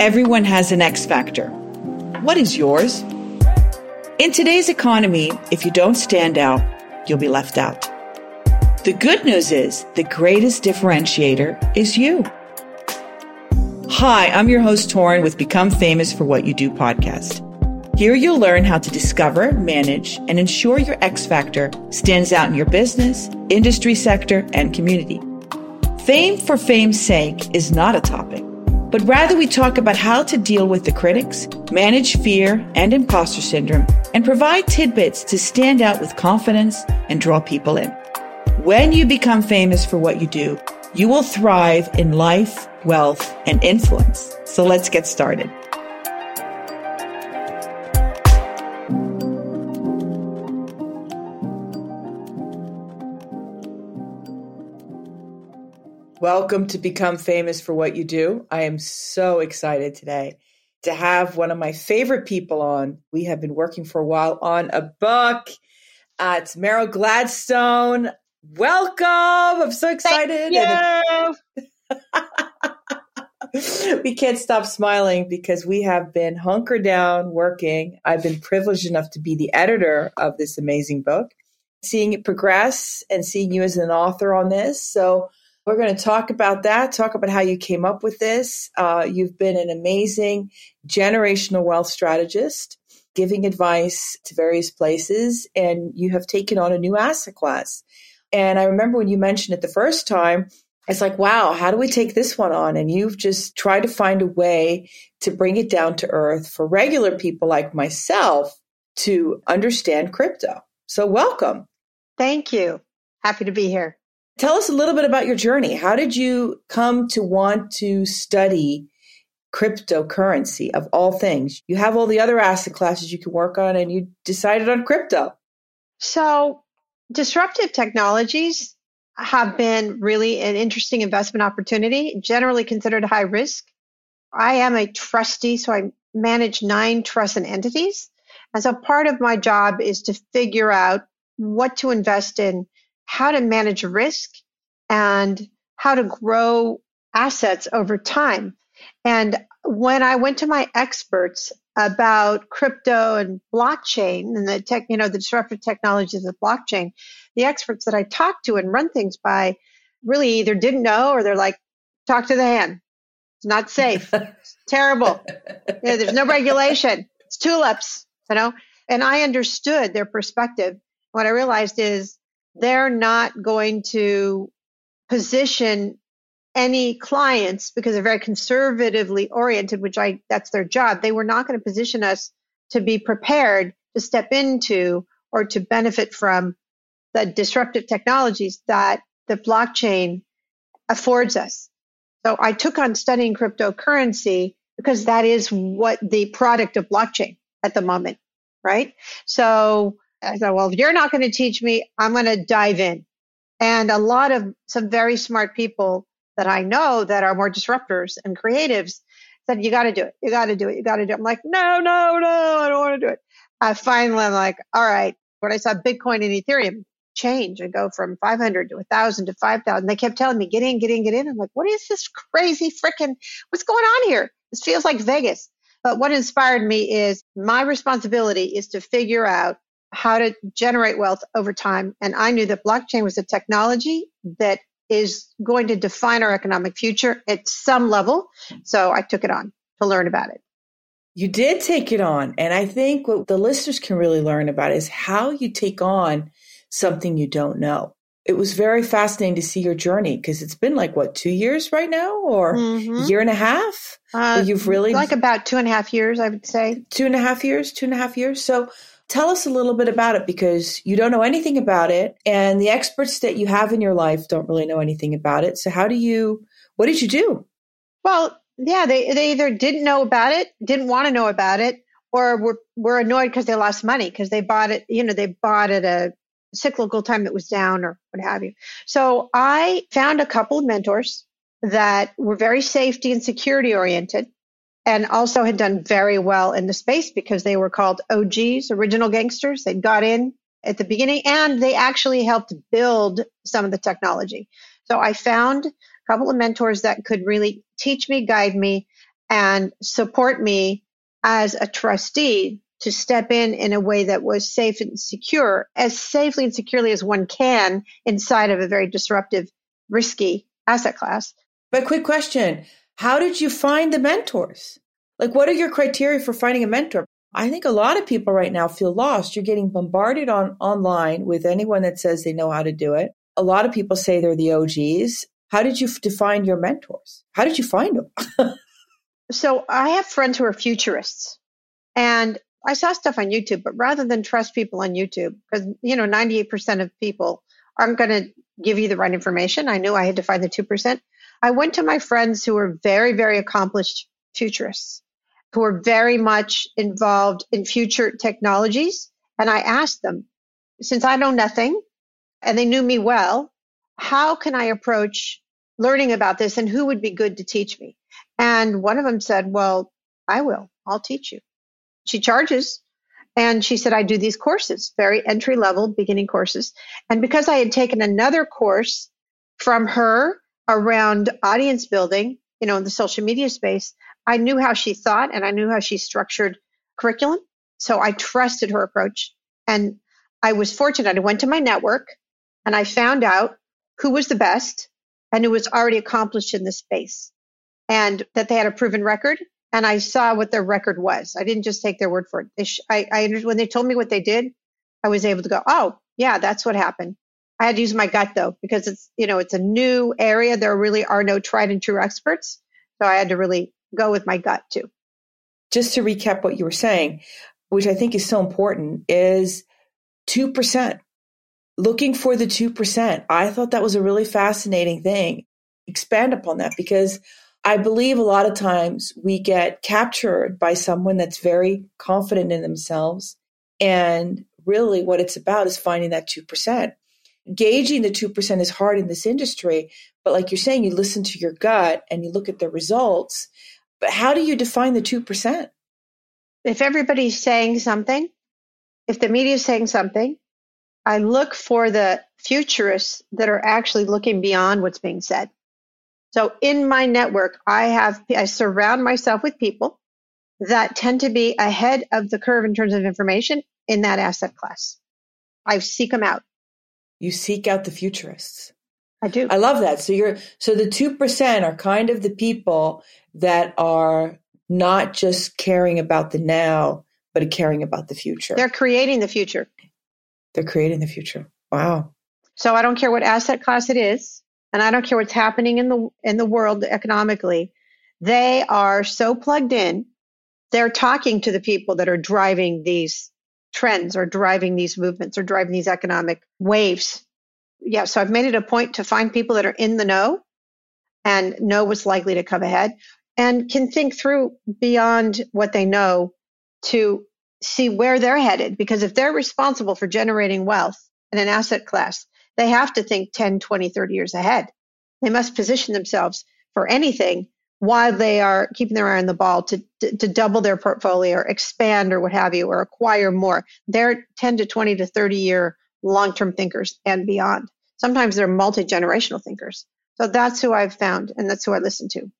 Everyone has an X factor. What is yours? In today's economy, if you don't stand out, you'll be left out. The good news is the greatest differentiator is you. Hi, I'm your host, Torin, with Become Famous for What You Do podcast. Here you'll learn how to discover, manage, and ensure your X factor stands out in your business, industry sector, and community. Fame for fame's sake is not a topic, but rather we talk about how to deal with the critics, manage fear and imposter syndrome, and provide tidbits to stand out with confidence and draw people in. When you become famous for what you do, you will thrive in life, wealth, and influence. So let's get started. Welcome to Become Famous for What You Do. I am so excited today to have one of my favorite people on. We have been working for a while on a book. Uh, it's Maryl Gladstone. Welcome. I'm so excited. we can't stop smiling because we have been hunkered down working. I've been privileged enough to be the editor of this amazing book, seeing it progress and seeing you as an author on this. So we're going to talk about that, talk about how you came up with this. Uh, you've been an amazing generational wealth strategist, giving advice to various places, and you have taken on a new asset class. And I remember when you mentioned it the first time, it's like, wow, how do we take this one on? And you've just tried to find a way to bring it down to earth for regular people like myself to understand crypto. So, welcome. Thank you. Happy to be here. Tell us a little bit about your journey. How did you come to want to study cryptocurrency of all things? You have all the other asset classes you can work on, and you decided on crypto. So, disruptive technologies have been really an interesting investment opportunity, generally considered high risk. I am a trustee, so I manage nine trusts and entities. And so part of my job is to figure out what to invest in how to manage risk and how to grow assets over time. And when I went to my experts about crypto and blockchain and the tech, you know, the disruptive technologies of blockchain, the experts that I talked to and run things by really either didn't know or they're like, talk to the hand. It's not safe. It's terrible. You know, there's no regulation. It's tulips, you know? And I understood their perspective. What I realized is they're not going to position any clients because they're very conservatively oriented, which I that's their job. They were not going to position us to be prepared to step into or to benefit from the disruptive technologies that the blockchain affords us. So I took on studying cryptocurrency because that is what the product of blockchain at the moment, right? So I said, well, if you're not going to teach me, I'm going to dive in. And a lot of some very smart people that I know that are more disruptors and creatives said, you got to do it. You got to do it. You got to do it. I'm like, no, no, no, I don't want to do it. I finally, I'm like, all right. When I saw Bitcoin and Ethereum change and go from 500 to 1,000 to 5,000, they kept telling me, get in, get in, get in. I'm like, what is this crazy freaking, what's going on here? This feels like Vegas. But what inspired me is my responsibility is to figure out how to generate wealth over time. And I knew that blockchain was a technology that is going to define our economic future at some level. So I took it on to learn about it. You did take it on. And I think what the listeners can really learn about is how you take on something you don't know. It was very fascinating to see your journey because it's been like what two years right now, or mm-hmm. year and a half. Uh, you've really like about two and a half years, I would say. Two and a half years, two and a half years. So Tell us a little bit about it because you don't know anything about it, and the experts that you have in your life don't really know anything about it. So, how do you, what did you do? Well, yeah, they, they either didn't know about it, didn't want to know about it, or were, were annoyed because they lost money because they bought it, you know, they bought at a cyclical time that was down or what have you. So I found a couple of mentors that were very safety and security oriented and also had done very well in the space because they were called OGs, original gangsters. They got in at the beginning and they actually helped build some of the technology. So I found a couple of mentors that could really teach me, guide me, and support me as a trustee to step in in a way that was safe and secure, as safely and securely as one can inside of a very disruptive, risky asset class. But quick question How did you find the mentors? Like, what are your criteria for finding a mentor? I think a lot of people right now feel lost. You're getting bombarded on online with anyone that says they know how to do it. A lot of people say they're the OGs. How did you define your mentors? How did you find them? so I have friends who are futurists and I saw stuff on YouTube, but rather than trust people on YouTube, because, you know, 98% of people aren't going to give you the right information. I knew I had to find the 2%. I went to my friends who were very, very accomplished futurists who were very much involved in future technologies. And I asked them, since I know nothing and they knew me well, how can I approach learning about this and who would be good to teach me? And one of them said, well, I will, I'll teach you. She charges. And she said, I do these courses, very entry level beginning courses. And because I had taken another course from her around audience building, you know, in the social media space, I knew how she thought and I knew how she structured curriculum. So I trusted her approach. And I was fortunate. I went to my network and I found out who was the best and who was already accomplished in the space and that they had a proven record. And I saw what their record was. I didn't just take their word for it. I, I, when they told me what they did, I was able to go, oh, yeah, that's what happened. I had to use my gut though, because it's, you know, it's a new area. There really are no tried and true experts. So I had to really go with my gut too. Just to recap what you were saying, which I think is so important, is 2%. Looking for the 2%. I thought that was a really fascinating thing. Expand upon that because I believe a lot of times we get captured by someone that's very confident in themselves. And really, what it's about is finding that 2%. Gauging the 2% is hard in this industry. But like you're saying, you listen to your gut and you look at the results but how do you define the 2%? If everybody's saying something, if the media is saying something, I look for the futurists that are actually looking beyond what's being said. So in my network, I have, I surround myself with people that tend to be ahead of the curve in terms of information in that asset class. I seek them out. You seek out the futurists. I do. I love that. So you're so the 2% are kind of the people that are not just caring about the now, but caring about the future. They're creating the future. They're creating the future. Wow. So I don't care what asset class it is, and I don't care what's happening in the in the world economically. They are so plugged in. They're talking to the people that are driving these trends are driving these movements or driving these economic waves yeah, so I've made it a point to find people that are in the know and know what's likely to come ahead and can think through beyond what they know to see where they're headed. Because if they're responsible for generating wealth in an asset class, they have to think 10, 20, 30 years ahead. They must position themselves for anything while they are keeping their eye on the ball to, to, to double their portfolio or expand or what have you or acquire more. They're 10 to 20 to 30 year long term thinkers and beyond. Sometimes they're multi generational thinkers. So that's who I've found and that's who I listen to.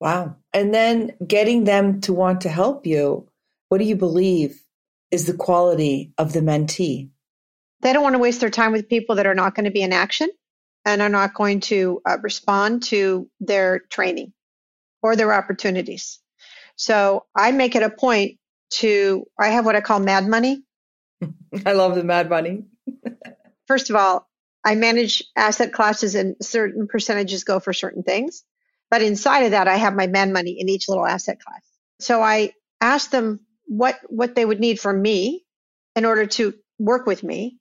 Wow. And then getting them to want to help you, what do you believe is the quality of the mentee? They don't want to waste their time with people that are not going to be in action and are not going to uh, respond to their training or their opportunities. So I make it a point to, I have what I call mad money. I love the mad money. First of all, I manage asset classes and certain percentages go for certain things. But inside of that, I have my mad money in each little asset class. So I ask them what, what they would need from me in order to work with me.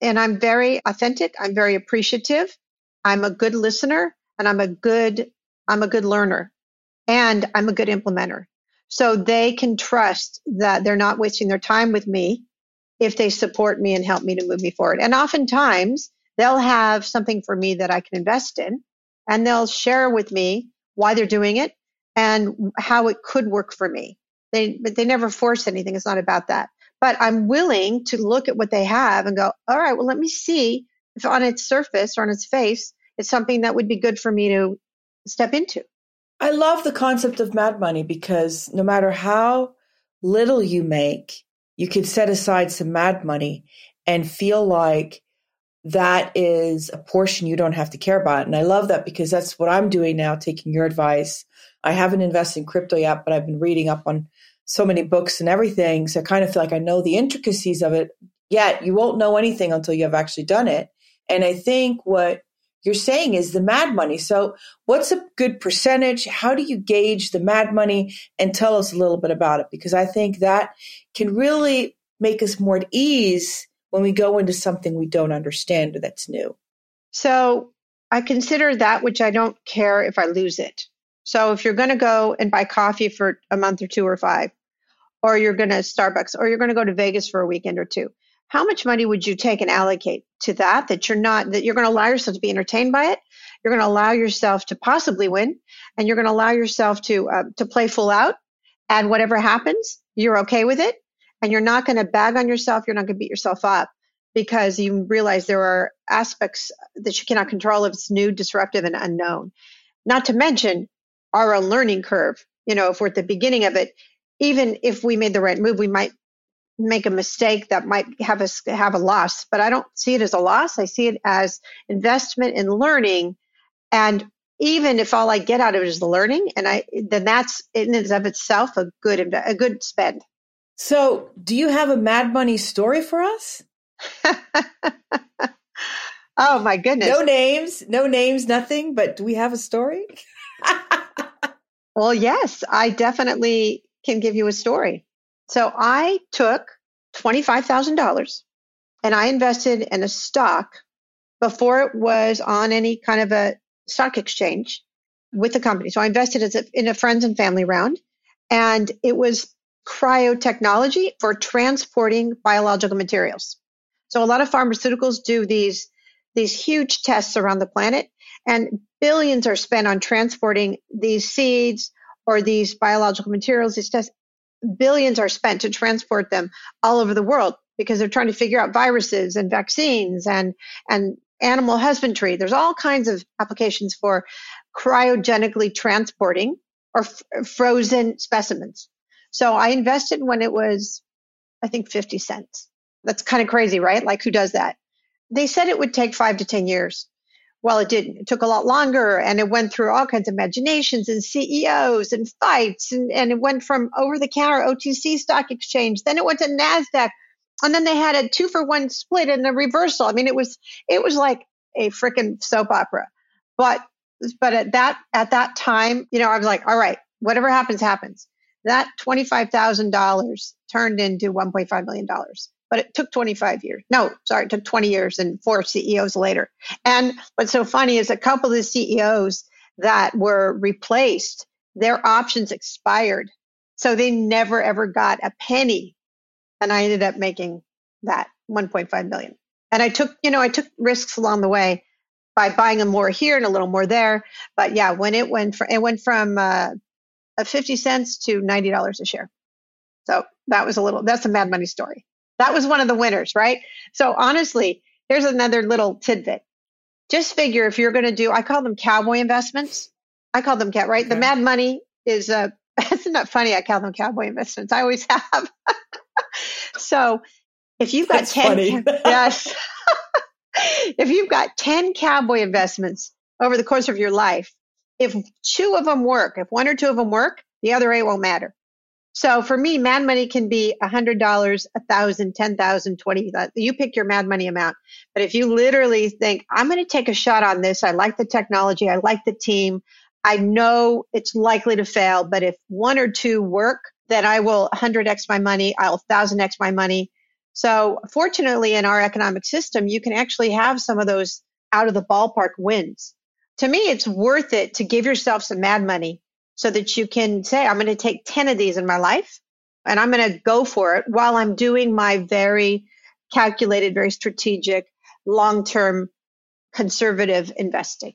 And I'm very authentic. I'm very appreciative. I'm a good listener and I'm a good, I'm a good learner and I'm a good implementer. So they can trust that they're not wasting their time with me if they support me and help me to move me forward. And oftentimes they'll have something for me that I can invest in and they'll share with me why they're doing it and how it could work for me. They, but they never force anything. It's not about that. But I'm willing to look at what they have and go, all right, well, let me see if on its surface or on its face, it's something that would be good for me to step into. I love the concept of mad money because no matter how little you make, you can set aside some mad money and feel like that is a portion you don't have to care about. And I love that because that's what I'm doing now, taking your advice. I haven't invested in crypto yet, but I've been reading up on so many books and everything. So I kind of feel like I know the intricacies of it. Yet you won't know anything until you have actually done it. And I think what you're saying is the mad money. So what's a good percentage? How do you gauge the mad money? And tell us a little bit about it because I think that can really make us more at ease when we go into something we don't understand or that's new. So I consider that which I don't care if I lose it. So if you're going to go and buy coffee for a month or two or five, or you're going to Starbucks, or you're going to go to Vegas for a weekend or two, how much money would you take and allocate to that that you're not that you're going to allow yourself to be entertained by it? You're going to allow yourself to possibly win and you're going to allow yourself to uh, to play full out and whatever happens you're okay with it and you're not going to bag on yourself you're not going to beat yourself up because you realize there are aspects that you cannot control if it's new disruptive and unknown. Not to mention our learning curve you know if we're at the beginning of it even if we made the right move we might make a mistake that might have us have a loss but i don't see it as a loss. I see it as investment in learning. And even if all i get out of it is the learning and i then that's in and of itself a good a good spend. So do you have a mad money story for us? Oh my goodness. No names no names nothing but do we have a story? Well yes i definitely can give you a story so I took $25,000 and I invested in a stock before it was on any kind of a stock exchange with the company. So I invested in a friends and family round and it was cryotechnology for transporting biological materials. So a lot of pharmaceuticals do these these huge tests around the planet and billions are spent on transporting these seeds or these biological materials, these tests billions are spent to transport them all over the world because they're trying to figure out viruses and vaccines and and animal husbandry. There's all kinds of applications for cryogenically transporting or f- frozen specimens. So I invested when it was, I think, 50 cents. That's kind of crazy, right? Like who does that? They said it would take five to 10 years. Well, it didn't. It took a lot longer and it went through all kinds of imaginations and CEOs and fights. And, and it went from over the counter OTC stock exchange. Then it went to NASDAQ. And then they had a two for one split and a reversal. I mean, it was, it was like a freaking soap opera. But, but at that, at that time, you know, I was like, all right, whatever happens, happens. That $25,000 turned into $1.5 million but it took 25 years. No, sorry, it took 20 years and four CEOs later. And what's so funny is a couple of the CEOs that were replaced, their options expired. So they never ever got a penny. And I ended up making that 1.5 million. And I took, you know, I took risks along the way by buying a more here and a little more there. But yeah, when it went from, it went from uh, 50 cents to $90 a share. So that was a little, that's a mad money story. That was one of the winners, right? So honestly, here's another little tidbit. Just figure if you're going to do, I call them cowboy investments. I call them cat, right? Okay. The mad money is, uh, isn't that funny? I call them cowboy investments. I always have. so if you've got That's 10, yes, if you've got 10 cowboy investments over the course of your life, if two of them work, if one or two of them work, the other eight won't matter. So for me, mad money can be a hundred dollars, a thousand, ten thousand, twenty. Uh, you pick your mad money amount. But if you literally think, I'm going to take a shot on this. I like the technology. I like the team. I know it's likely to fail, but if one or two work, then I will 100x my money. I'll 1000x my money. So fortunately in our economic system, you can actually have some of those out of the ballpark wins. To me, it's worth it to give yourself some mad money so that you can say, I'm going to take 10 of these in my life and I'm going to go for it while I'm doing my very calculated, very strategic, long term conservative investing.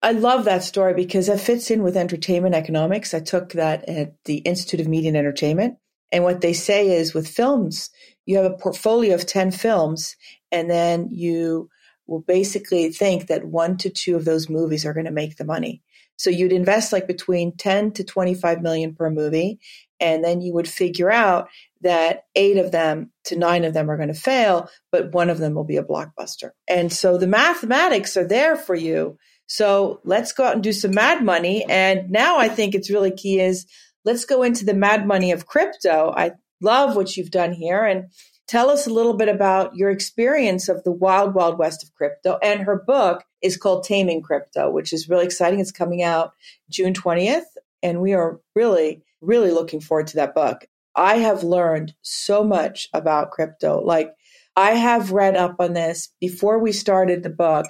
I love that story because that fits in with entertainment economics. I took that at the Institute of Media and Entertainment. And what they say is with films, you have a portfolio of 10 films and then you will basically think that one to two of those movies are going to make the money. So you'd invest like between 10 to 25 million per movie. And then you would figure out that eight of them to nine of them are going to fail, but one of them will be a blockbuster. And so the mathematics are there for you. So let's go out and do some mad money. And now I think it's really key is let's go into the mad money of crypto. I love what you've done here. And Tell us a little bit about your experience of the wild, wild west of crypto. And her book is called Taming Crypto, which is really exciting. It's coming out June 20th. And we are really, really looking forward to that book. I have learned so much about crypto. Like, I have read up on this before we started the book.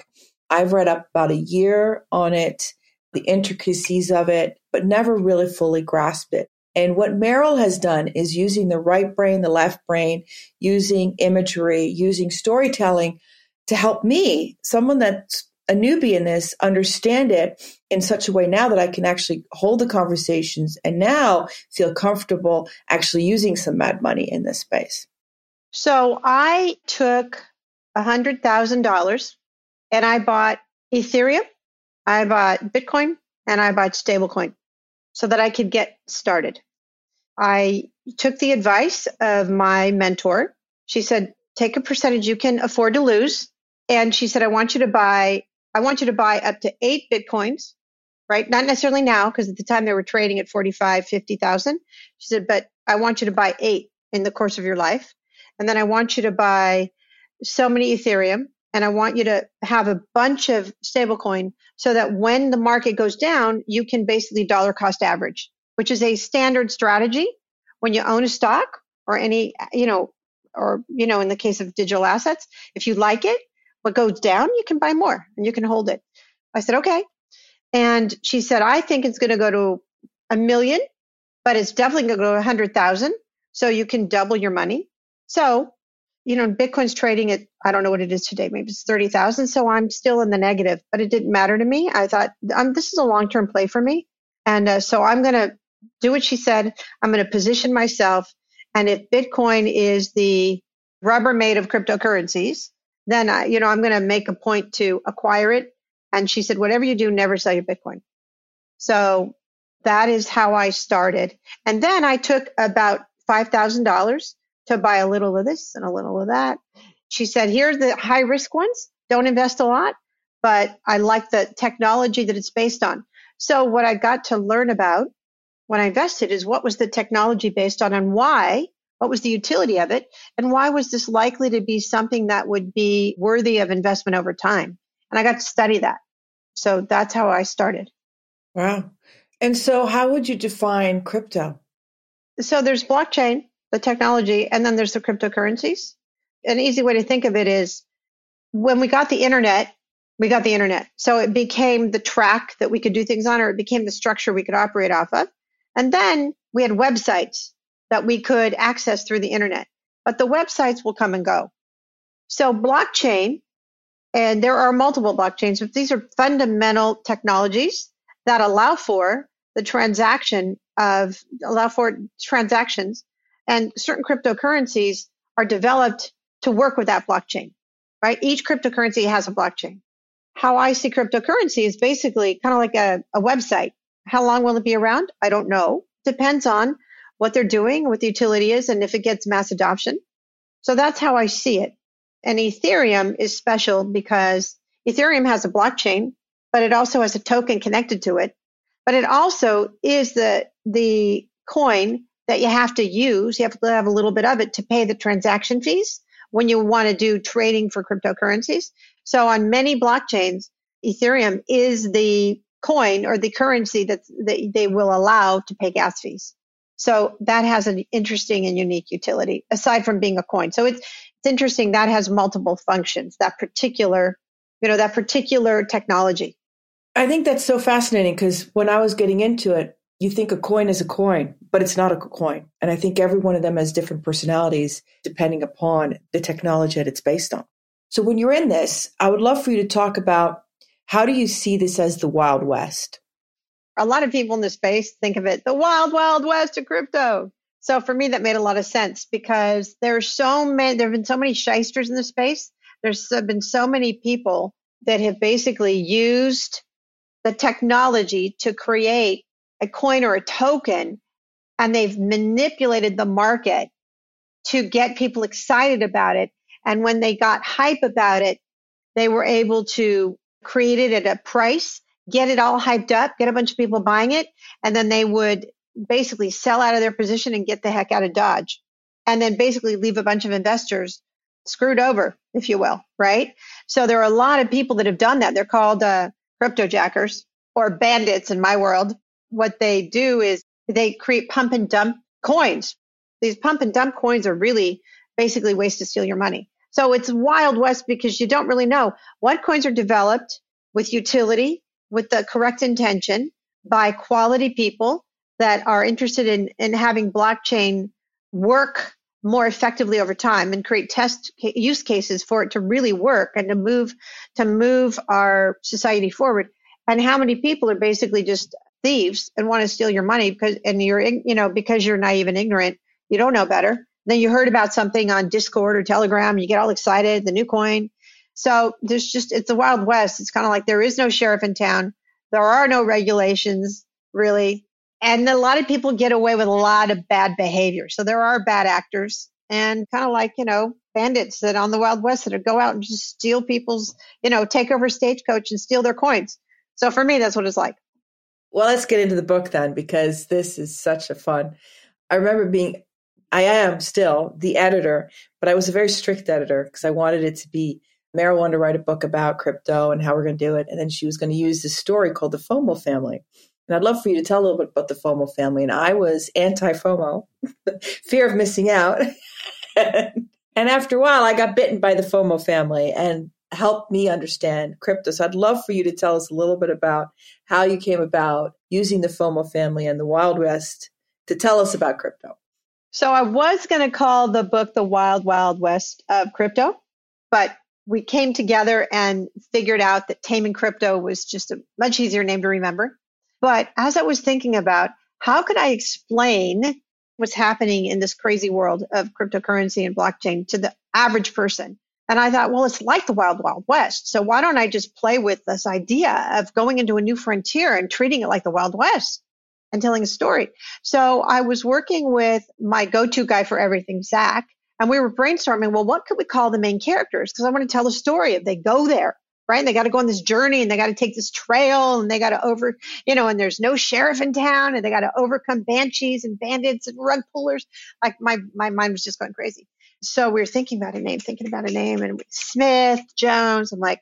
I've read up about a year on it, the intricacies of it, but never really fully grasped it. And what Maryl has done is using the right brain, the left brain, using imagery, using storytelling to help me, someone that's a newbie in this, understand it in such a way now that I can actually hold the conversations and now feel comfortable actually using some mad money in this space. So I took $100,000 and I bought Ethereum, I bought Bitcoin, and I bought stablecoin so that I could get started. I took the advice of my mentor. She said, take a percentage you can afford to lose. And she said, I want you to buy, I want you to buy up to eight Bitcoins, right? Not necessarily now, because at the time they were trading at 45, 50,000. She said, but I want you to buy eight in the course of your life. And then I want you to buy so many Ethereum and I want you to have a bunch of stablecoin so that when the market goes down, you can basically dollar cost average, which is a standard strategy when you own a stock or any, you know, or, you know, in the case of digital assets, if you like it, what goes down, you can buy more and you can hold it. I said, okay. And she said, I think it's going to go to a million, but it's definitely going to go to a hundred thousand. So you can double your money. So you know, Bitcoin's trading at, I don't know what it is today, maybe it's 30,000. So I'm still in the negative, but it didn't matter to me. I thought, um, this is a long term play for me. And uh, so I'm going to do what she said. I'm going to position myself. And if Bitcoin is the Rubbermaid of cryptocurrencies, then I, you know, I'm going to make a point to acquire it. And she said, whatever you do, never sell your Bitcoin. So that is how I started. And then I took about $5,000 to buy a little of this and a little of that. She said, here's the high risk ones. Don't invest a lot, but I like the technology that it's based on. So what I got to learn about when I invested is what was the technology based on and why, what was the utility of it, and why was this likely to be something that would be worthy of investment over time. And I got to study that. So that's how I started. Wow. And so how would you define crypto? So there's blockchain, the technology, and then there's the cryptocurrencies. An easy way to think of it is when we got the internet, we got the internet. So it became the track that we could do things on, or it became the structure we could operate off of. And then we had websites that we could access through the internet. But the websites will come and go. So blockchain, and there are multiple blockchains, but these are fundamental technologies that allow for the transaction of allow for transactions and certain cryptocurrencies are developed to work with that blockchain, right? Each cryptocurrency has a blockchain. How I see cryptocurrency is basically kind of like a, a website. How long will it be around? I don't know. Depends on what they're doing, what the utility is, and if it gets mass adoption. So that's how I see it. And Ethereum is special because Ethereum has a blockchain, but it also has a token connected to it. But it also is the, the coin that you have to use. You have to have a little bit of it to pay the transaction fees when you want to do trading for cryptocurrencies. So on many blockchains, Ethereum is the coin or the currency that they will allow to pay gas fees. So that has an interesting and unique utility aside from being a coin. So it's, it's interesting that has multiple functions, that particular, you know, that particular technology. I think that's so fascinating because when I was getting into it, you think a coin is a coin, but it's not a coin. And I think every one of them has different personalities depending upon the technology that it's based on. So when you're in this, I would love for you to talk about how do you see this as the Wild West? A lot of people in the space think of it the wild, wild west of crypto. So for me, that made a lot of sense because there's so many, there have been so many shysters in the space. There's been so many people that have basically used the technology to create a coin or a token and they've manipulated the market to get people excited about it. And when they got hype about it, they were able to create it at a price, get it all hyped up, get a bunch of people buying it, and then they would basically sell out of their position and get the heck out of Dodge. And then basically leave a bunch of investors screwed over, if you will, right? So there are a lot of people that have done that. They're called uh, crypto jackers or bandits in my world. What they do is they create pump and dump coins. These pump and dump coins are really basically ways to steal your money. So it's wild west because you don't really know what coins are developed with utility, with the correct intention by quality people that are interested in, in having blockchain work more effectively over time and create test use cases for it to really work and to move to move our society forward and how many people are basically just thieves and want to steal your money because and you're you know because you're naive and ignorant you don't know better then you heard about something on discord or telegram you get all excited the new coin so there's just it's the wild west it's kind of like there is no sheriff in town there are no regulations really and a lot of people get away with a lot of bad behavior. So there are bad actors and kind of like, you know, bandits that on the Wild West that go out and just steal people's, you know, take over stagecoach and steal their coins. So for me, that's what it's like. Well, let's get into the book then, because this is such a fun. I remember being, I am still the editor, but I was a very strict editor because I wanted it to be Maryl wanted to write a book about crypto and how we're going to do it. And then she was going to use this story called the FOMO family. And I'd love for you to tell a little bit about the FOMO family. And I was anti FOMO, fear of missing out. and after a while, I got bitten by the FOMO family and helped me understand crypto. So I'd love for you to tell us a little bit about how you came about using the FOMO family and the Wild West to tell us about crypto. So I was going to call the book The Wild Wild West of Crypto, but we came together and figured out that Taming Crypto was just a much easier name to remember. But as I was thinking about how could I explain what's happening in this crazy world of cryptocurrency and blockchain to the average person? And I thought, well, it's like the wild, wild west. So why don't I just play with this idea of going into a new frontier and treating it like the wild west and telling a story? So I was working with my go-to guy for everything, Zach, and we were brainstorming, well, what could we call the main characters? Because I want to tell the story if they go there right? And they got to go on this journey and they got to take this trail and they got to over, you know, and there's no sheriff in town and they got to overcome banshees and bandits and rug pullers. Like my, my mind was just going crazy. So we were thinking about a name, thinking about a name and Smith, Jones. I'm like,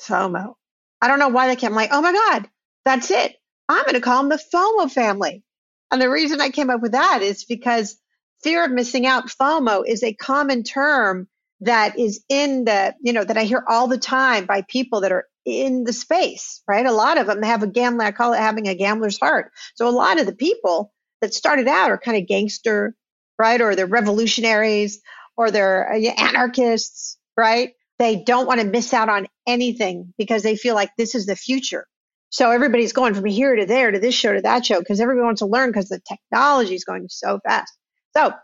FOMO. I don't know why they came. I'm like, oh my God, that's it. I'm going to call them the FOMO family. And the reason I came up with that is because fear of missing out, FOMO, is a common term that is in the, you know, that I hear all the time by people that are in the space, right? A lot of them have a gambler, I call it having a gambler's heart. So a lot of the people that started out are kind of gangster, right? Or they're revolutionaries or they're uh, anarchists, right? They don't want to miss out on anything because they feel like this is the future. So everybody's going from here to there to this show to that show because everybody wants to learn because the technology is going so fast. So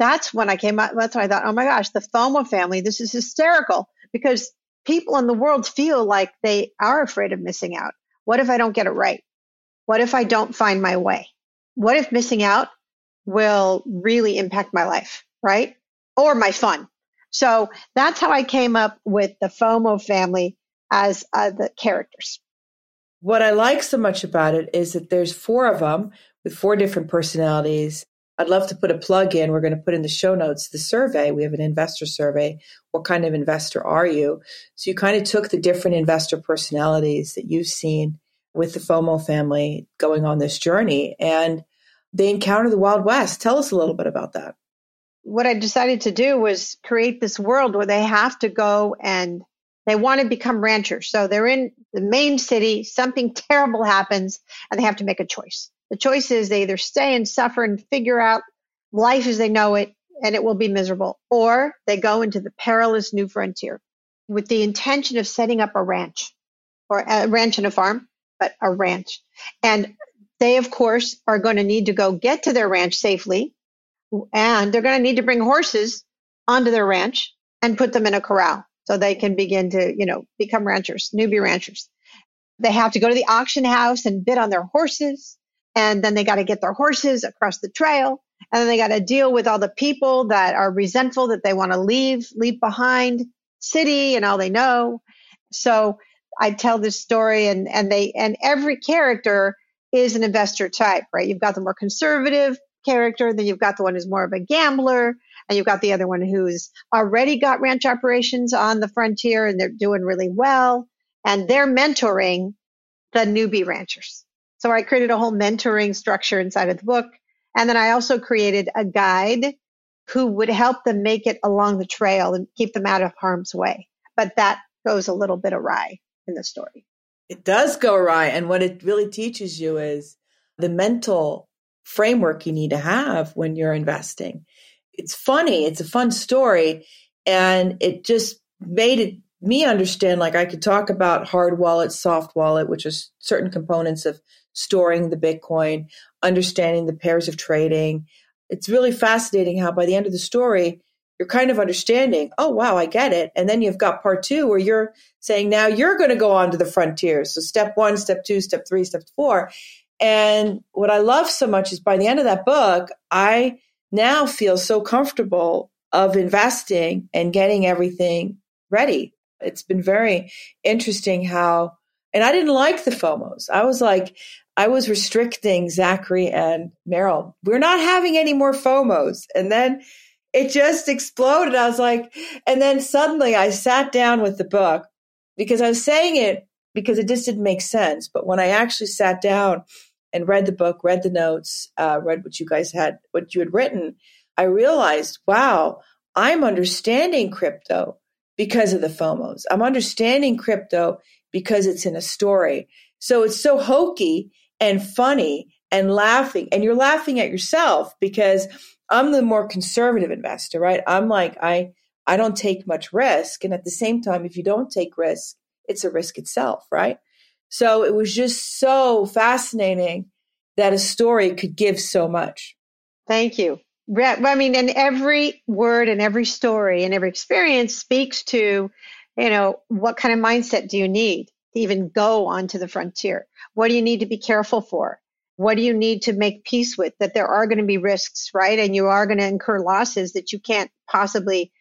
that's when I came up. That's when I thought, oh my gosh, the FOMO family, this is hysterical because people in the world feel like they are afraid of missing out. What if I don't get it right? What if I don't find my way? What if missing out will really impact my life, right? Or my fun. So that's how I came up with the FOMO family as uh, the characters. What I like so much about it is that there's four of them with four different personalities I'd love to put a plug in. We're going to put in the show notes the survey. We have an investor survey. What kind of investor are you? So you kind of took the different investor personalities that you've seen with the FOMO family going on this journey and they encounter the Wild West. Tell us a little bit about that. What I decided to do was create this world where they have to go and they want to become ranchers. So they're in the main city, something terrible happens, and they have to make a choice. The choice is they either stay and suffer and figure out life as they know it, and it will be miserable, or they go into the perilous new frontier with the intention of setting up a ranch or a ranch and a farm, but a ranch. And they, of course, are going to need to go get to their ranch safely, and they're going to need to bring horses onto their ranch and put them in a corral. so they can begin to, you know, become ranchers, newbie ranchers. They have to go to the auction house and bid on their horses. And then they got to get their horses across the trail. And then they got to deal with all the people that are resentful that they want to leave, leave behind city and all they know. So I tell this story and, and they, and every character is an investor type, right? You've got the more conservative character, then you've got the one who's more of a gambler, and you've got the other one who's already got ranch operations on the frontier and they're doing really well. And they're mentoring the newbie ranchers. So I created a whole mentoring structure inside of the book. And then I also created a guide who would help them make it along the trail and keep them out of harm's way. But that goes a little bit awry in the story. It does go awry. And what it really teaches you is the mental framework you need to have when you're investing. It's funny, it's a fun story, and it just made it me understand like I could talk about hard wallet, soft wallet, which is certain components of storing the Bitcoin, understanding the pairs of trading. It's really fascinating how by the end of the story, you're kind of understanding, oh, wow, I get it. And then you've got part two where you're saying, now you're going to go on to the frontier. So step one, step two, step three, step four. And what I love so much is by the end of that book, I now feel so comfortable of investing and getting everything ready. It's been very interesting how, and I didn't like the FOMOs. I was like, I was restricting Zachary and Maryl. We're not having any more FOMOs. And then it just exploded. I was like, and then suddenly I sat down with the book because I was saying it because it just didn't make sense. But when I actually sat down and read the book, read the notes, uh, read what you guys had, what you had written, I realized, wow, I'm understanding crypto because of the FOMOs. I'm understanding crypto because it's in a story. So it's so hokey and funny and laughing. And you're laughing at yourself because I'm the more conservative investor, right? I'm like, I, I don't take much risk. And at the same time, if you don't take risk, it's a risk itself, right? So it was just so fascinating that a story could give so much. Thank you. I mean, and every word and every story and every experience speaks to, you know, what kind of mindset do you need to even go onto the frontier? What do you need to be careful for? What do you need to make peace with? That there are going to be risks, right? And you are going to incur losses that you can't possibly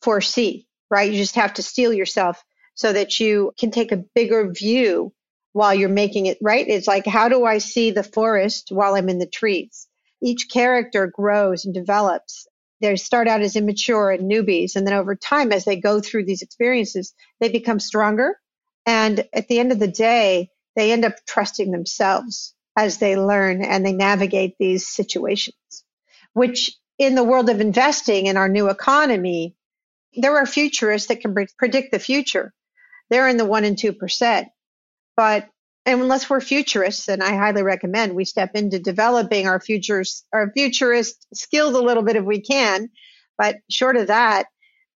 foresee, right? You just have to steel yourself so that you can take a bigger view while you're making it right. It's like, how do I see the forest while I'm in the trees? Each character grows and develops. They start out as immature and newbies. And then over time, as they go through these experiences, they become stronger. And at the end of the day, they end up trusting themselves as they learn and they navigate these situations, which in the world of investing in our new economy, there are futurists that can predict the future. They're in the one and 2%. But unless we're futurists, and I highly recommend we step into developing our futures, our futurist skills a little bit if we can. But short of that,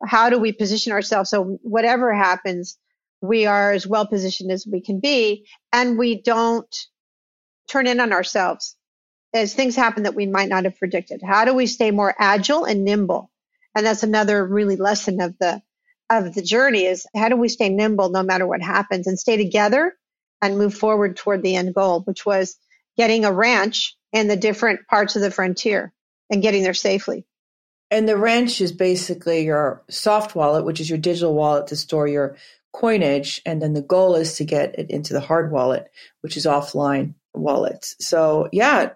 how do we position ourselves so whatever happens, we are as well positioned as we can be, and we don't turn in on ourselves as things happen that we might not have predicted? How do we stay more agile and nimble? And that's another really lesson of the of the journey is how do we stay nimble no matter what happens and stay together and move forward toward the end goal, which was getting a ranch in the different parts of the frontier and getting there safely. And the ranch is basically your soft wallet, which is your digital wallet to store your coinage. And then the goal is to get it into the hard wallet, which is offline wallets. So, yeah,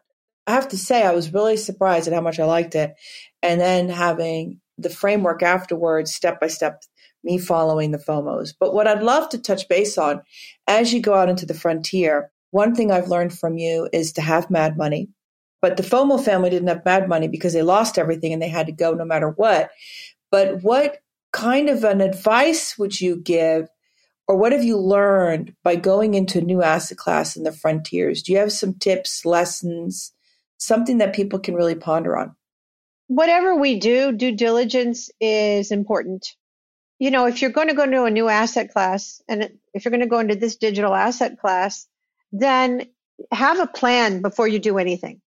I have to say, I was really surprised at how much I liked it. And then having the framework afterwards, step by step, me following the FOMOs. But what I'd love to touch base on as you go out into the frontier, one thing I've learned from you is to have mad money. But the FOMO family didn't have mad money because they lost everything and they had to go no matter what. But what kind of an advice would you give or what have you learned by going into a new asset class in the frontiers? Do you have some tips, lessons, something that people can really ponder on? Whatever we do, due diligence is important you know, if you're going to go into a new asset class and if you're going to go into this digital asset class, then have a plan before you do anything.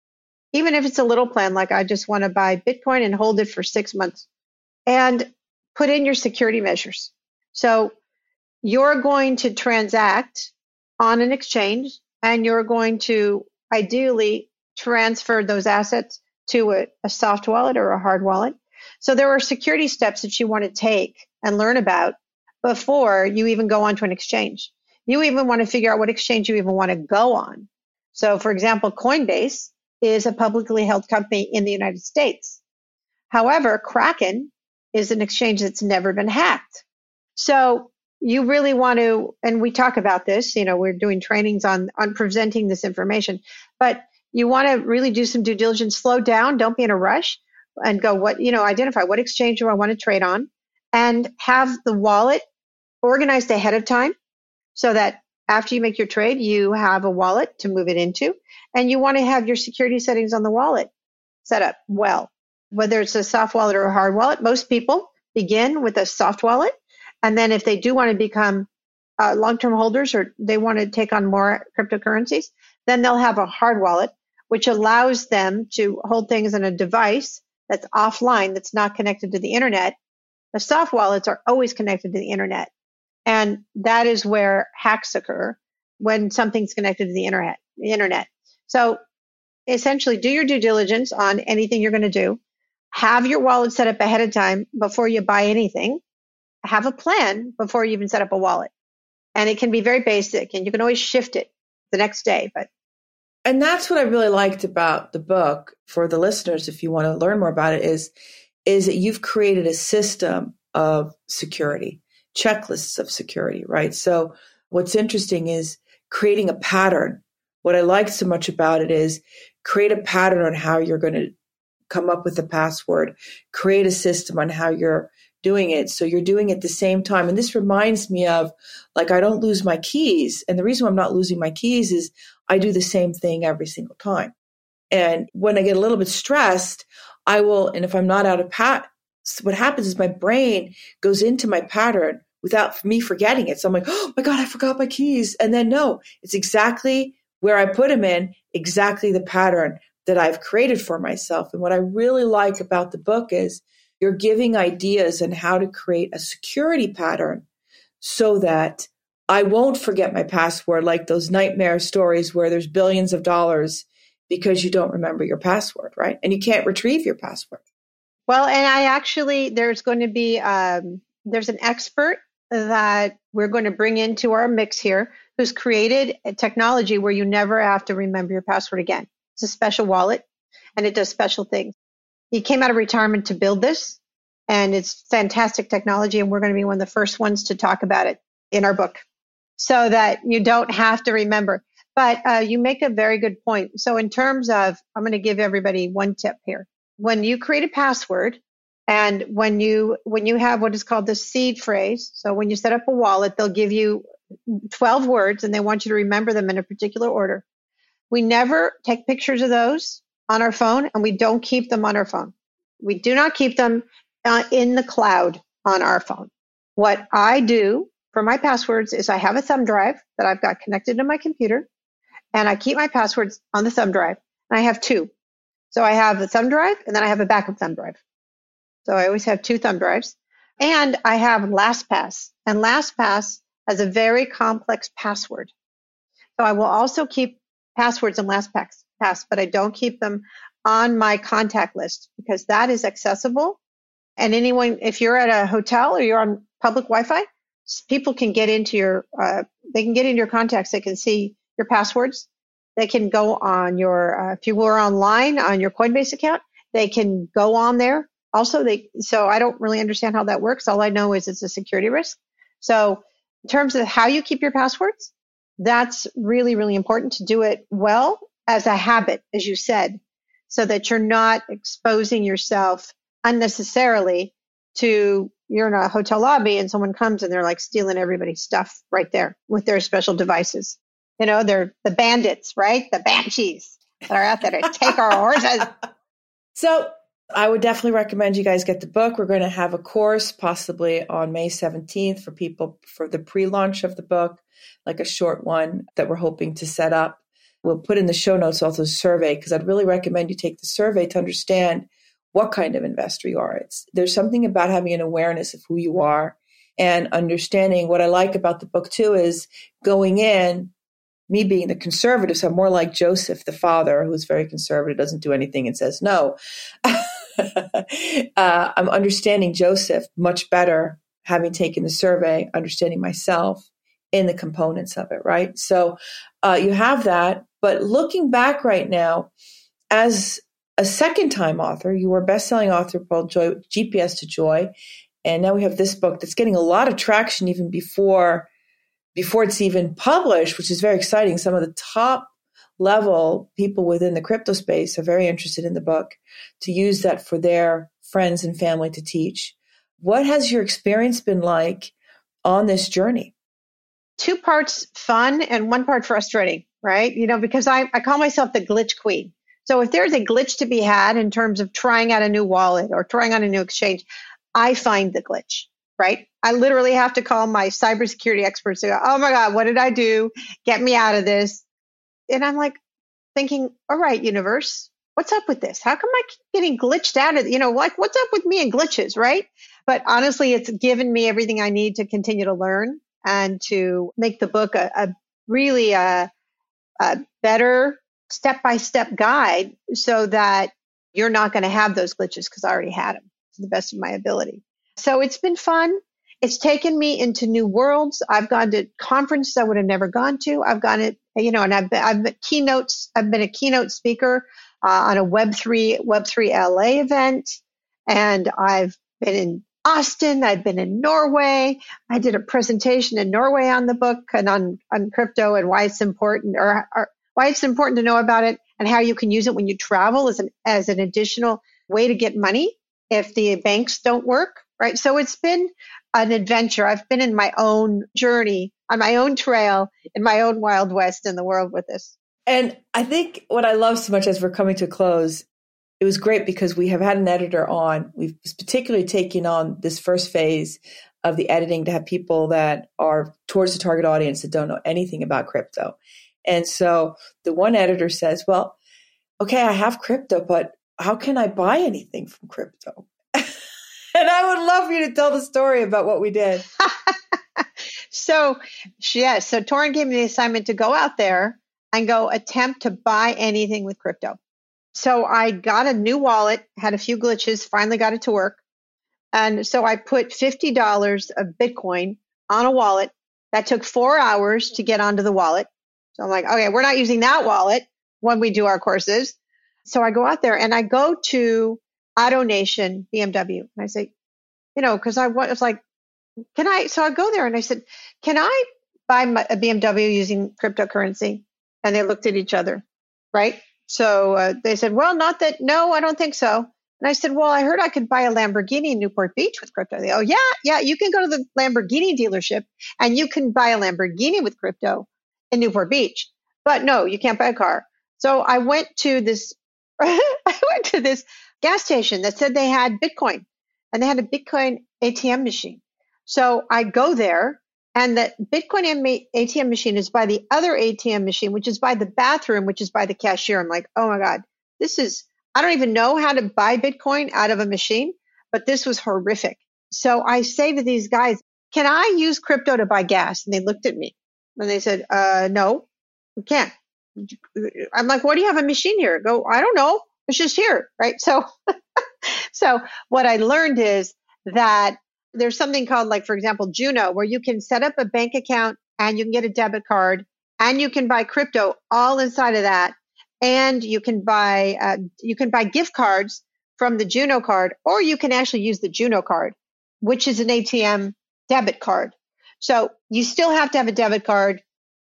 Even if it's a little plan, like I just want to buy Bitcoin and hold it for six months and put in your security measures. So you're going to transact on an exchange and you're going to ideally transfer those assets to a, a soft wallet or a hard wallet. So there are security steps that you want to take and learn about before you even go on to an exchange. You even want to figure out what exchange you even want to go on. So for example, Coinbase is a publicly held company in the United States. However, Kraken is an exchange that's never been hacked. So you really want to, and we talk about this, you know, we're doing trainings on, on presenting this information, but you want to really do some due diligence, slow down, don't be in a rush and go, what, you know, identify what exchange do I want to trade on and have the wallet organized ahead of time so that after you make your trade, you have a wallet to move it into and you want to have your security settings on the wallet set up well. Whether it's a soft wallet or a hard wallet, most people begin with a soft wallet and then if they do want to become uh, long-term holders or they want to take on more cryptocurrencies, then they'll have a hard wallet, which allows them to hold things on a device that's offline, that's not connected to the internet. The soft wallets are always connected to the internet. And that is where hacks occur when something's connected to the internet. Internet. So essentially do your due diligence on anything you're going to do. Have your wallet set up ahead of time before you buy anything have a plan before you even set up a wallet. And it can be very basic and you can always shift it the next day. But and that's what I really liked about the book for the listeners, if you want to learn more about it, is is that you've created a system of security, checklists of security, right? So what's interesting is creating a pattern. What I like so much about it is create a pattern on how you're going to come up with a password, create a system on how you're doing it. So you're doing it at the same time. And this reminds me of like, I don't lose my keys. And the reason I'm not losing my keys is I do the same thing every single time. And when I get a little bit stressed, I will, and if I'm not out of pat, what happens is my brain goes into my pattern without me forgetting it. So I'm like, oh my God, I forgot my keys. And then no, it's exactly where I put them in, exactly the pattern that I've created for myself. And what I really like about the book is you're giving ideas on how to create a security pattern so that I won't forget my password like those nightmare stories where there's billions of dollars because you don't remember your password, right? And you can't retrieve your password. Well, and I actually, there's going to be, um, there's an expert that we're going to bring into our mix here who's created a technology where you never have to remember your password again. It's a special wallet and it does special things he came out of retirement to build this and it's fantastic technology and we're going to be one of the first ones to talk about it in our book so that you don't have to remember but uh, you make a very good point so in terms of i'm going to give everybody one tip here when you create a password and when you when you have what is called the seed phrase so when you set up a wallet they'll give you 12 words and they want you to remember them in a particular order we never take pictures of those on our phone and we don't keep them on our phone. We do not keep them uh, in the cloud on our phone. What I do for my passwords is I have a thumb drive that I've got connected to my computer and I keep my passwords on the thumb drive. And I have two. So I have a thumb drive and then I have a backup thumb drive. So I always have two thumb drives and I have LastPass and LastPass has a very complex password. So I will also keep passwords in LastPass pass, but I don't keep them on my contact list because that is accessible. And anyone, if you're at a hotel or you're on public Wi-Fi, people can get into your, uh, they can get into your contacts. They can see your passwords. They can go on your, uh, if you were online on your Coinbase account, they can go on there. Also, they, so I don't really understand how that works. All I know is it's a security risk. So in terms of how you keep your passwords, that's really, really important to do it well as a habit, as you said, so that you're not exposing yourself unnecessarily to you're in a hotel lobby and someone comes and they're like stealing everybody's stuff right there with their special devices. You know, they're the bandits, right? The banshees that are out there to take our horses. So I would definitely recommend you guys get the book. We're going to have a course possibly on May 17th for people for the pre launch of the book, like a short one that we're hoping to set up. We'll put in the show notes also a survey because I'd really recommend you take the survey to understand what kind of investor you are. It's there's something about having an awareness of who you are and understanding what I like about the book too is going in, me being the conservative, so I'm more like Joseph, the father, who's very conservative, doesn't do anything and says no. uh, I'm understanding Joseph much better, having taken the survey, understanding myself in the components of it, right? So uh, you have that. But looking back right now, as a second time author, you were a best selling author called Joy, GPS to Joy. And now we have this book that's getting a lot of traction even before before it's even published, which is very exciting. Some of the top level people within the crypto space are very interested in the book to use that for their friends and family to teach. What has your experience been like on this journey? Two parts fun and one part frustrating, right? You know, because I, I call myself the glitch queen. So if there's a glitch to be had in terms of trying out a new wallet or trying out a new exchange, I find the glitch, right? I literally have to call my cybersecurity experts and go, oh my God, what did I do? Get me out of this. And I'm like thinking, all right, universe, what's up with this? How come I keep getting glitched out of, you know, like what's up with me and glitches, right? But honestly, it's given me everything I need to continue to learn and to make the book a, a really a, a better step by step guide so that you're not going to have those glitches because I already had them to the best of my ability. So it's been fun. It's taken me into new worlds. I've gone to conferences I would have never gone to. I've gone to, you know, and I've been, I've been keynotes. I've been a keynote speaker uh, on a Web3 Web3 LA event, and I've been in Austin. I've been in Norway. I did a presentation in Norway on the book and on on crypto and why it's important, or, or why it's important to know about it, and how you can use it when you travel as an as an additional way to get money if the banks don't work right? So it's been an adventure. I've been in my own journey, on my own trail, in my own Wild West in the world with this. And I think what I love so much as we're coming to a close, it was great because we have had an editor on. We've particularly taken on this first phase of the editing to have people that are towards the target audience that don't know anything about crypto. And so the one editor says, Well, okay, I have crypto, but how can I buy anything from crypto? and I would love for you to tell the story about what we did. so, yes, so Torin gave me the assignment to go out there and go attempt to buy anything with crypto. So I got a new wallet, had a few glitches, finally got it to work. And so I put $50 of Bitcoin on a wallet. That took four hours to get onto the wallet. So I'm like, okay, we're not using that wallet when we do our courses. So I go out there and I go to AutoNation BMW. And I say, you know, because I was like, can I? So I go there and I said, can I buy a BMW using cryptocurrency? And they looked at each other, right? So uh, they said, well, not that, no, I don't think so. And I said, well, I heard I could buy a Lamborghini in Newport Beach with crypto. They, oh, yeah, yeah, you can go to the Lamborghini dealership and you can buy a Lamborghini with crypto in Newport Beach. But no, you can't buy a car. So I went to this, I went to this gas station that said they had Bitcoin and they had a Bitcoin ATM machine. So I go there and the Bitcoin ATM machine is by the other ATM machine, which is by the bathroom, which is by the cashier. I'm like, oh my God, this is, I don't even know how to buy Bitcoin out of a machine, but this was horrific. So I say to these guys, can I use crypto to buy gas? And they looked at me and they said, uh, no, we can't. I'm like, what do you have a machine here? Go, I don't know. It's just here, right? So, so what I learned is that there's something called, like, for example, Juno, where you can set up a bank account and you can get a debit card and you can buy crypto all inside of that. And you can buy, uh, you can buy gift cards from the Juno card, or you can actually use the Juno card, which is an ATM debit card. So you still have to have a debit card.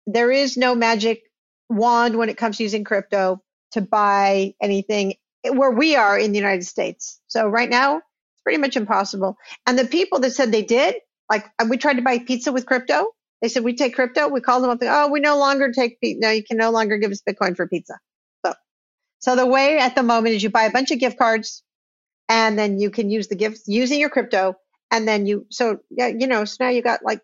There is no magic wand when it comes to using crypto to buy anything where we are in the United States. So right now, it's pretty much impossible. And the people that said they did, like uh, we tried to buy pizza with crypto. They said we take crypto. We called them up. Oh, we no longer take. No, you can no longer give us Bitcoin for pizza. So, so the way at the moment is you buy a bunch of gift cards, and then you can use the gifts using your crypto, and then you. So yeah, you know. So now you got like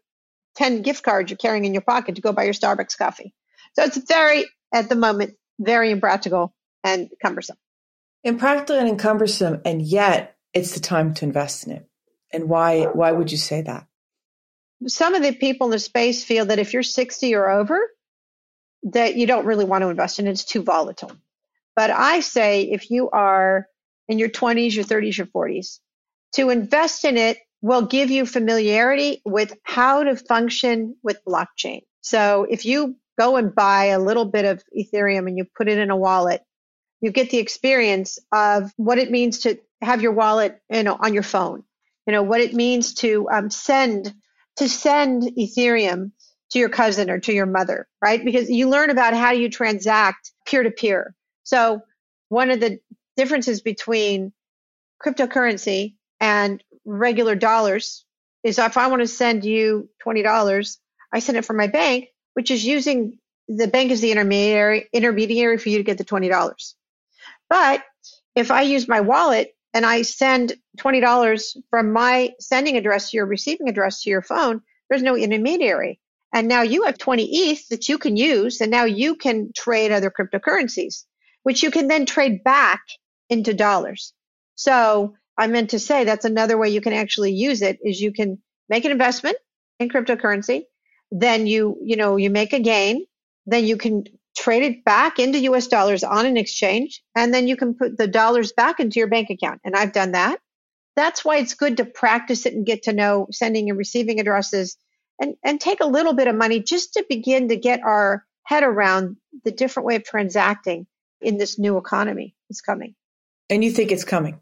ten gift cards you're carrying in your pocket to go buy your Starbucks coffee. So it's very at the moment very impractical and cumbersome. Impractical and cumbersome, and yet it's the time to invest in it. And why? Why would you say that? some of the people in the space feel that if you're 60 or over, that you don't really want to invest in it. It's too volatile. But I say if you are in your 20s, your 30s, your 40s, to invest in it will give you familiarity with how to function with blockchain. So if you go and buy a little bit of Ethereum and you put it in a wallet, you get the experience of what it means to have your wallet, you know, on your phone. You know what it means to um, send to send Ethereum to your cousin or to your mother, right? Because you learn about how you transact peer to peer. So one of the differences between cryptocurrency and regular dollars is if I want to send you $20, I send it from my bank, which is using the bank as the intermediary intermediary for you to get the $20. But if I use my wallet and I send $20 from my sending address to your receiving address to your phone, there's no intermediary. And now you have 20 ETH that you can use, and now you can trade other cryptocurrencies, which you can then trade back into dollars. So I meant to say that's another way you can actually use it is you can make an investment in cryptocurrency, then you, you know, you make a gain, then you can trade it back into US dollars on an exchange, and then you can put the dollars back into your bank account. And I've done that. That's why it's good to practice it and get to know sending and receiving addresses and, and take a little bit of money just to begin to get our head around the different way of transacting in this new economy is coming. And you think it's coming?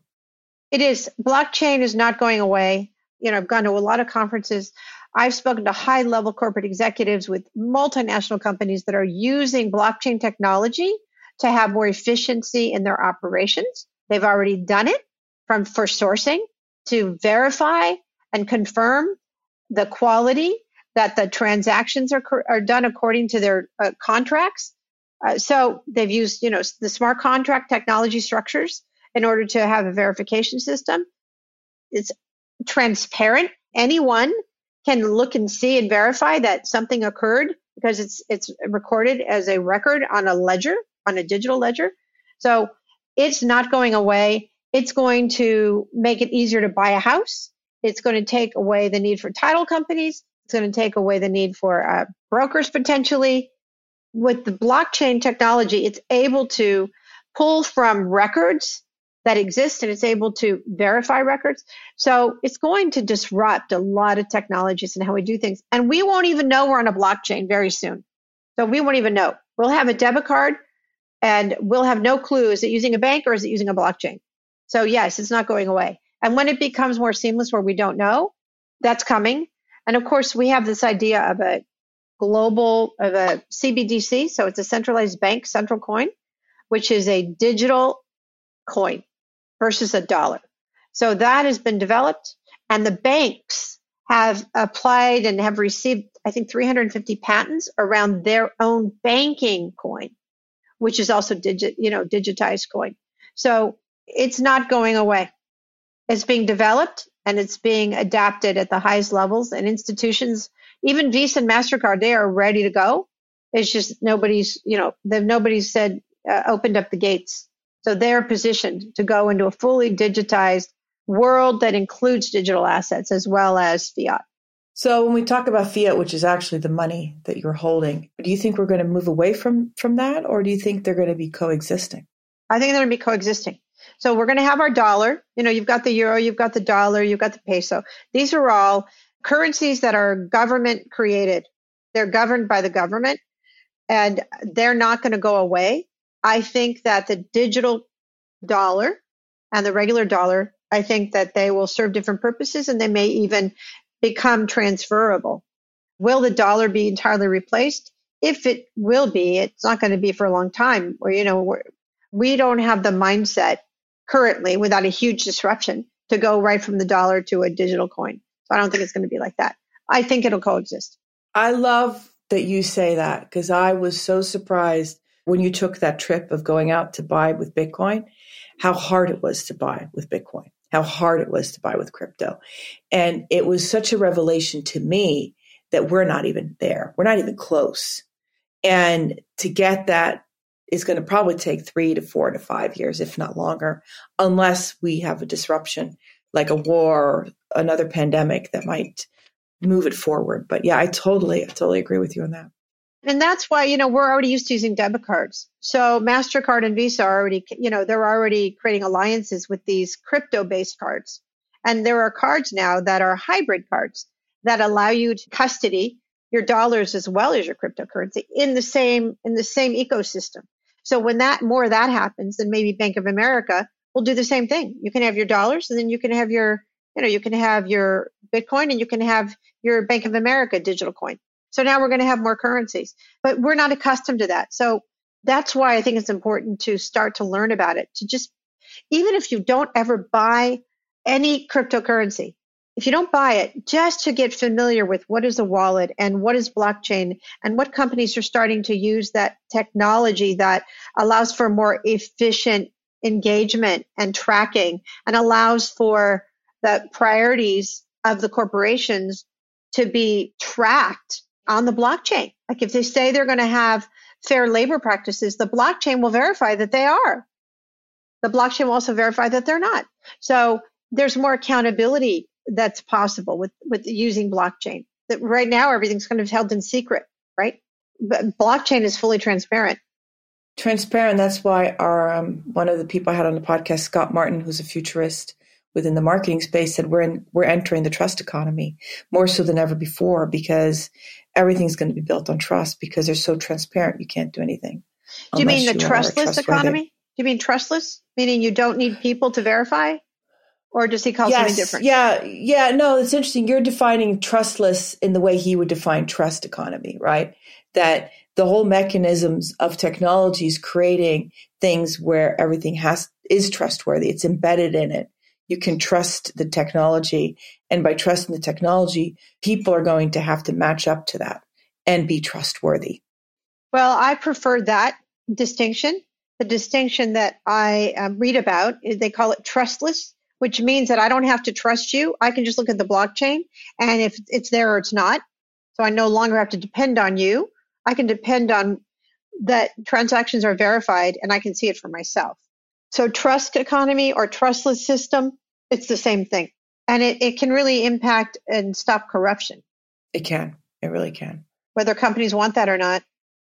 It is. Blockchain is not going away. You know, I've gone to a lot of conferences. I've spoken to high level corporate executives with multinational companies that are using blockchain technology to have more efficiency in their operations. They've already done it from for sourcing to verify and confirm the quality that the transactions are, are done according to their uh, contracts. Uh, so they've used, you know, the smart contract technology structures in order to have a verification system. It's transparent. Anyone can look and see and verify that something occurred because it's it's recorded as a record on a ledger, on a digital ledger. So it's not going away. It's going to make it easier to buy a house. It's going to take away the need for title companies. It's going to take away the need for uh, brokers potentially. With the blockchain technology, it's able to pull from records that exists and it's able to verify records. So it's going to disrupt a lot of technologies and how we do things. And we won't even know we're on a blockchain very soon. So we won't even know. We'll have a debit card and we'll have no clue is it using a bank or is it using a blockchain? So yes, it's not going away. And when it becomes more seamless where we don't know, that's coming. And of course, we have this idea of a global of a CBDC, so it's a centralized bank central coin, which is a digital coin versus a dollar. So that has been developed, and the banks have applied and have received, I think, 350 patents around their own banking coin, which is also digit, you know, digitized coin. So it's not going away. It's being developed and it's being adapted at the highest levels and institutions, even Visa and Mastercard, they are ready to go. It's just nobody's, you know, nobody's said uh, opened up the gates so they're positioned to go into a fully digitized world that includes digital assets as well as fiat. So when we talk about fiat, which is actually the money that you're holding, do you think we're going to move away from from that, or do you think they're going to be coexisting? I think they're going to be coexisting. So we're going to have our dollar. You know, you've got the euro, you've got the dollar, you've got the peso. These are all currencies that are government created. They're governed by the government, and they're not going to go away. I think that the digital dollar and the regular dollar, I think that they will serve different purposes and they may even become transferable. Will the dollar be entirely replaced? If it will be, it's not going to be for a long time. Or you know, we don't have the mindset currently without a huge disruption to go right from the dollar to a digital coin. So I don't think it's going to be like that. I think it'll coexist. I love that you say that because I was so surprised when you took that trip of going out to buy with Bitcoin, how hard it was to buy with Bitcoin, how hard it was to buy with crypto. And it was such a revelation to me that we're not even there. We're not even close. And to get that is going to probably take three to four to five years, if not longer, unless we have a disruption like a war or another pandemic that might move it forward. But yeah, I totally, I totally agree with you on that. And that's why, you know, we're already used to using debit cards. So MasterCard and Visa are already, you know, they're already creating alliances with these crypto based cards. And there are cards now that are hybrid cards that allow you to custody your dollars as well as your cryptocurrency in the same, in the same ecosystem. So when that more of that happens, then maybe Bank of America will do the same thing. You can have your dollars and then you can have your, you know, you can have your Bitcoin and you can have your Bank of America digital coin. So now we're going to have more currencies, but we're not accustomed to that. So that's why I think it's important to start to learn about it, to just, even if you don't ever buy any cryptocurrency, if you don't buy it, just to get familiar with what is a wallet and what is blockchain and what companies are starting to use that technology that allows for more efficient engagement and tracking and allows for the priorities of the corporations to be tracked on the blockchain. Like if they say they're going to have fair labor practices, the blockchain will verify that they are. The blockchain will also verify that they're not. So there's more accountability that's possible with, with using blockchain. That right now everything's kind of held in secret, right? But blockchain is fully transparent. Transparent. That's why our um, one of the people I had on the podcast, Scott Martin, who's a futurist, within the marketing space said we're in, we're entering the trust economy more so than ever before because everything's going to be built on trust because they're so transparent you can't do anything. Do you mean the trustless economy? Do you mean trustless? Meaning you don't need people to verify? Or does he call yes, something different? Yeah, yeah, no, it's interesting. You're defining trustless in the way he would define trust economy, right? That the whole mechanisms of technology is creating things where everything has is trustworthy. It's embedded in it you can trust the technology. And by trusting the technology, people are going to have to match up to that and be trustworthy. Well, I prefer that distinction. The distinction that I um, read about, they call it trustless, which means that I don't have to trust you. I can just look at the blockchain and if it's there or it's not. So I no longer have to depend on you. I can depend on that transactions are verified and I can see it for myself. So trust economy or trustless system, it's the same thing. And it, it can really impact and stop corruption. It can. It really can. Whether companies want that or not,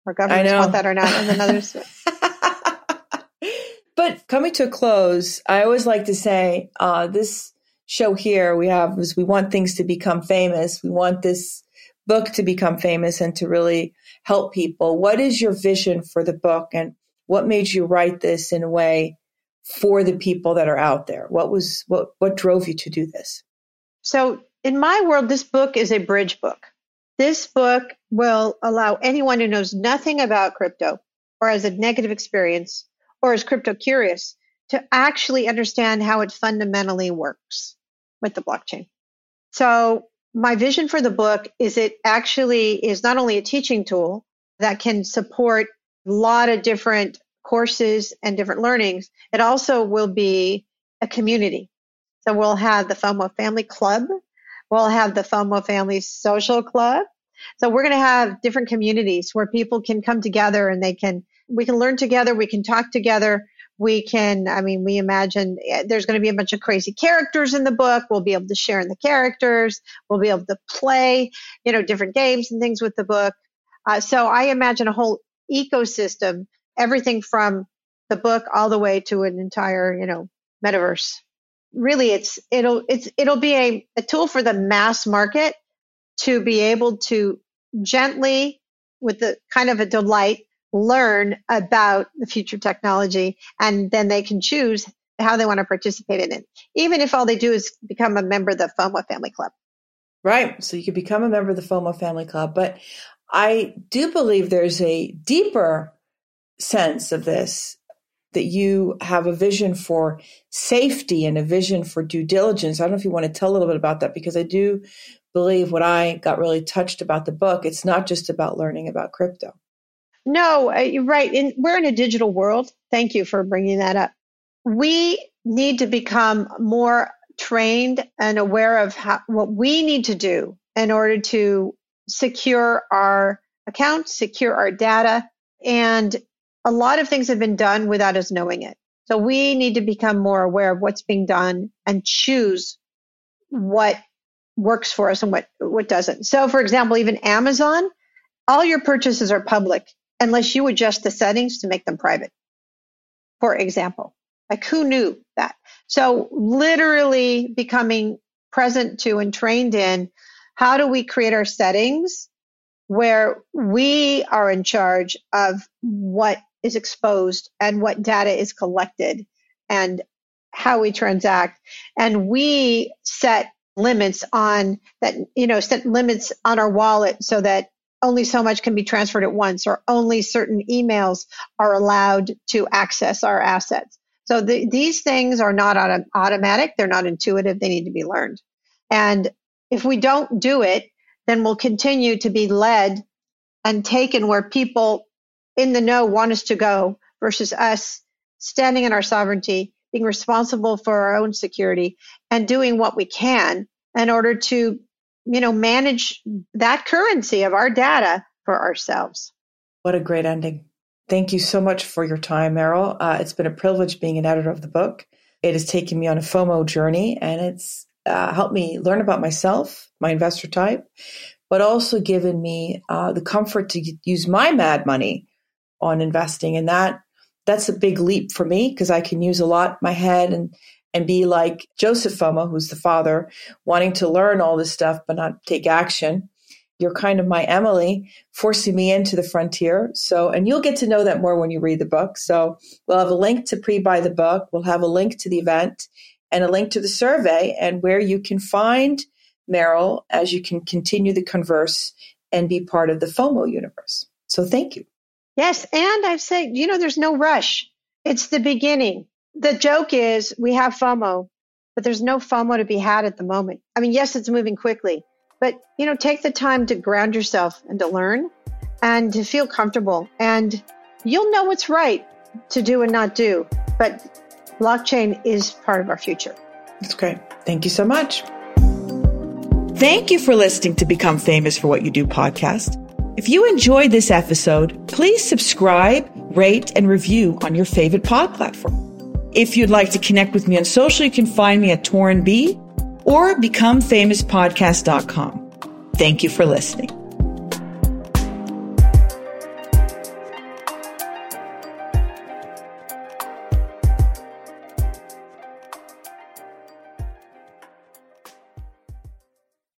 or governments want that or not, and another. but coming to a close, I always like to say uh, this show here we have is we want things to become famous. We want this book to become famous and to really help people. What is your vision for the book and what made you write this in a way for the people that are out there? What was what what drove you to do this? So, in my world this book is a bridge book. This book will allow anyone who knows nothing about crypto or has a negative experience or is crypto curious to actually understand how it fundamentally works with the blockchain. So, my vision for the book is it actually is not only a teaching tool that can support a lot of different courses and different learnings, it also will be a community. So we'll have the FOMO Family Club. We'll have the FOMO Family Social Club. So we're going to have different communities where people can come together and they can, we can learn together. We can talk together. We can, I mean, we imagine eh, there's going to be a bunch of crazy characters in the book. We'll be able to share in the characters. We'll be able to play, you know, different games and things with the book. Uh, so I imagine a whole ecosystem everything from the book all the way to an entire, you know, metaverse. Really, it's it'll it's it'll be a, a tool for the mass market to be able to gently, with the kind of a delight, learn about the future technology, and then they can choose how they want to participate in it. Even if all they do is become a member of the FOMO Family Club. Right. So you could become a member of the FOMO Family Club, but I do believe there's a deeper sense of this that you have a vision for safety and a vision for due diligence. I don't know if you want to tell a little bit about that because I do believe what I got really touched about the book. It's not just about learning about crypto. No, right. In, we're in a digital world. Thank you for bringing that up. We need to become more trained and aware of how, what we need to do in order to secure our accounts, secure our data, and a lot of things have been done without us knowing it. So we need to become more aware of what's being done and choose what works for us and what, what doesn't. So, for example, even Amazon, all your purchases are public unless you adjust the settings to make them private. For example, like who knew that? So, literally becoming present to and trained in how do we create our settings where we are in charge of what is exposed and what data is collected and how we transact. And we set limits on that, you know, set limits on our wallet so that only so much can be transferred at once or only certain emails are allowed to access our assets. So the, these things are not auto- automatic. They're not intuitive. They need to be learned. And if we don't do it, then we'll continue to be led and taken where people in the know want us to go versus us standing in our sovereignty, being responsible for our own security and doing what we can in order to, you know, manage that currency of our data for ourselves. What a great ending. Thank you so much for your time, Maryl. Uh, it's been a privilege being an editor of the book. It has taken me on a FOMO journey and it's uh, helped me learn about myself, my investor type, but also given me uh, the comfort to use my mad money on investing. And that that's a big leap for me because I can use a lot my head and and be like Joseph FOMO, who's the father, wanting to learn all this stuff but not take action. You're kind of my Emily, forcing me into the frontier. So, and you'll get to know that more when you read the book. So, we'll have a link to pre buy the book. We'll have a link to the event and a link to the survey and where you can find Maryl as you can continue the converse and be part of the FOMO universe. So thank you. Yes. And I've said, you know, there's no rush. It's the beginning. The joke is we have FOMO, but there's no FOMO to be had at the moment. I mean, yes, it's moving quickly, but, you know, take the time to ground yourself and to learn and to feel comfortable. And you'll know what's right to do and not do. But blockchain is part of our future. That's great. Thank you so much. Thank you for listening to Become Famous for What You Do podcast. If you enjoyed this episode, please subscribe, rate, and review on your favorite pod platform. If you'd like to connect with me on social, you can find me at Torin B or becomefamouspodcast.com. Thank you for listening.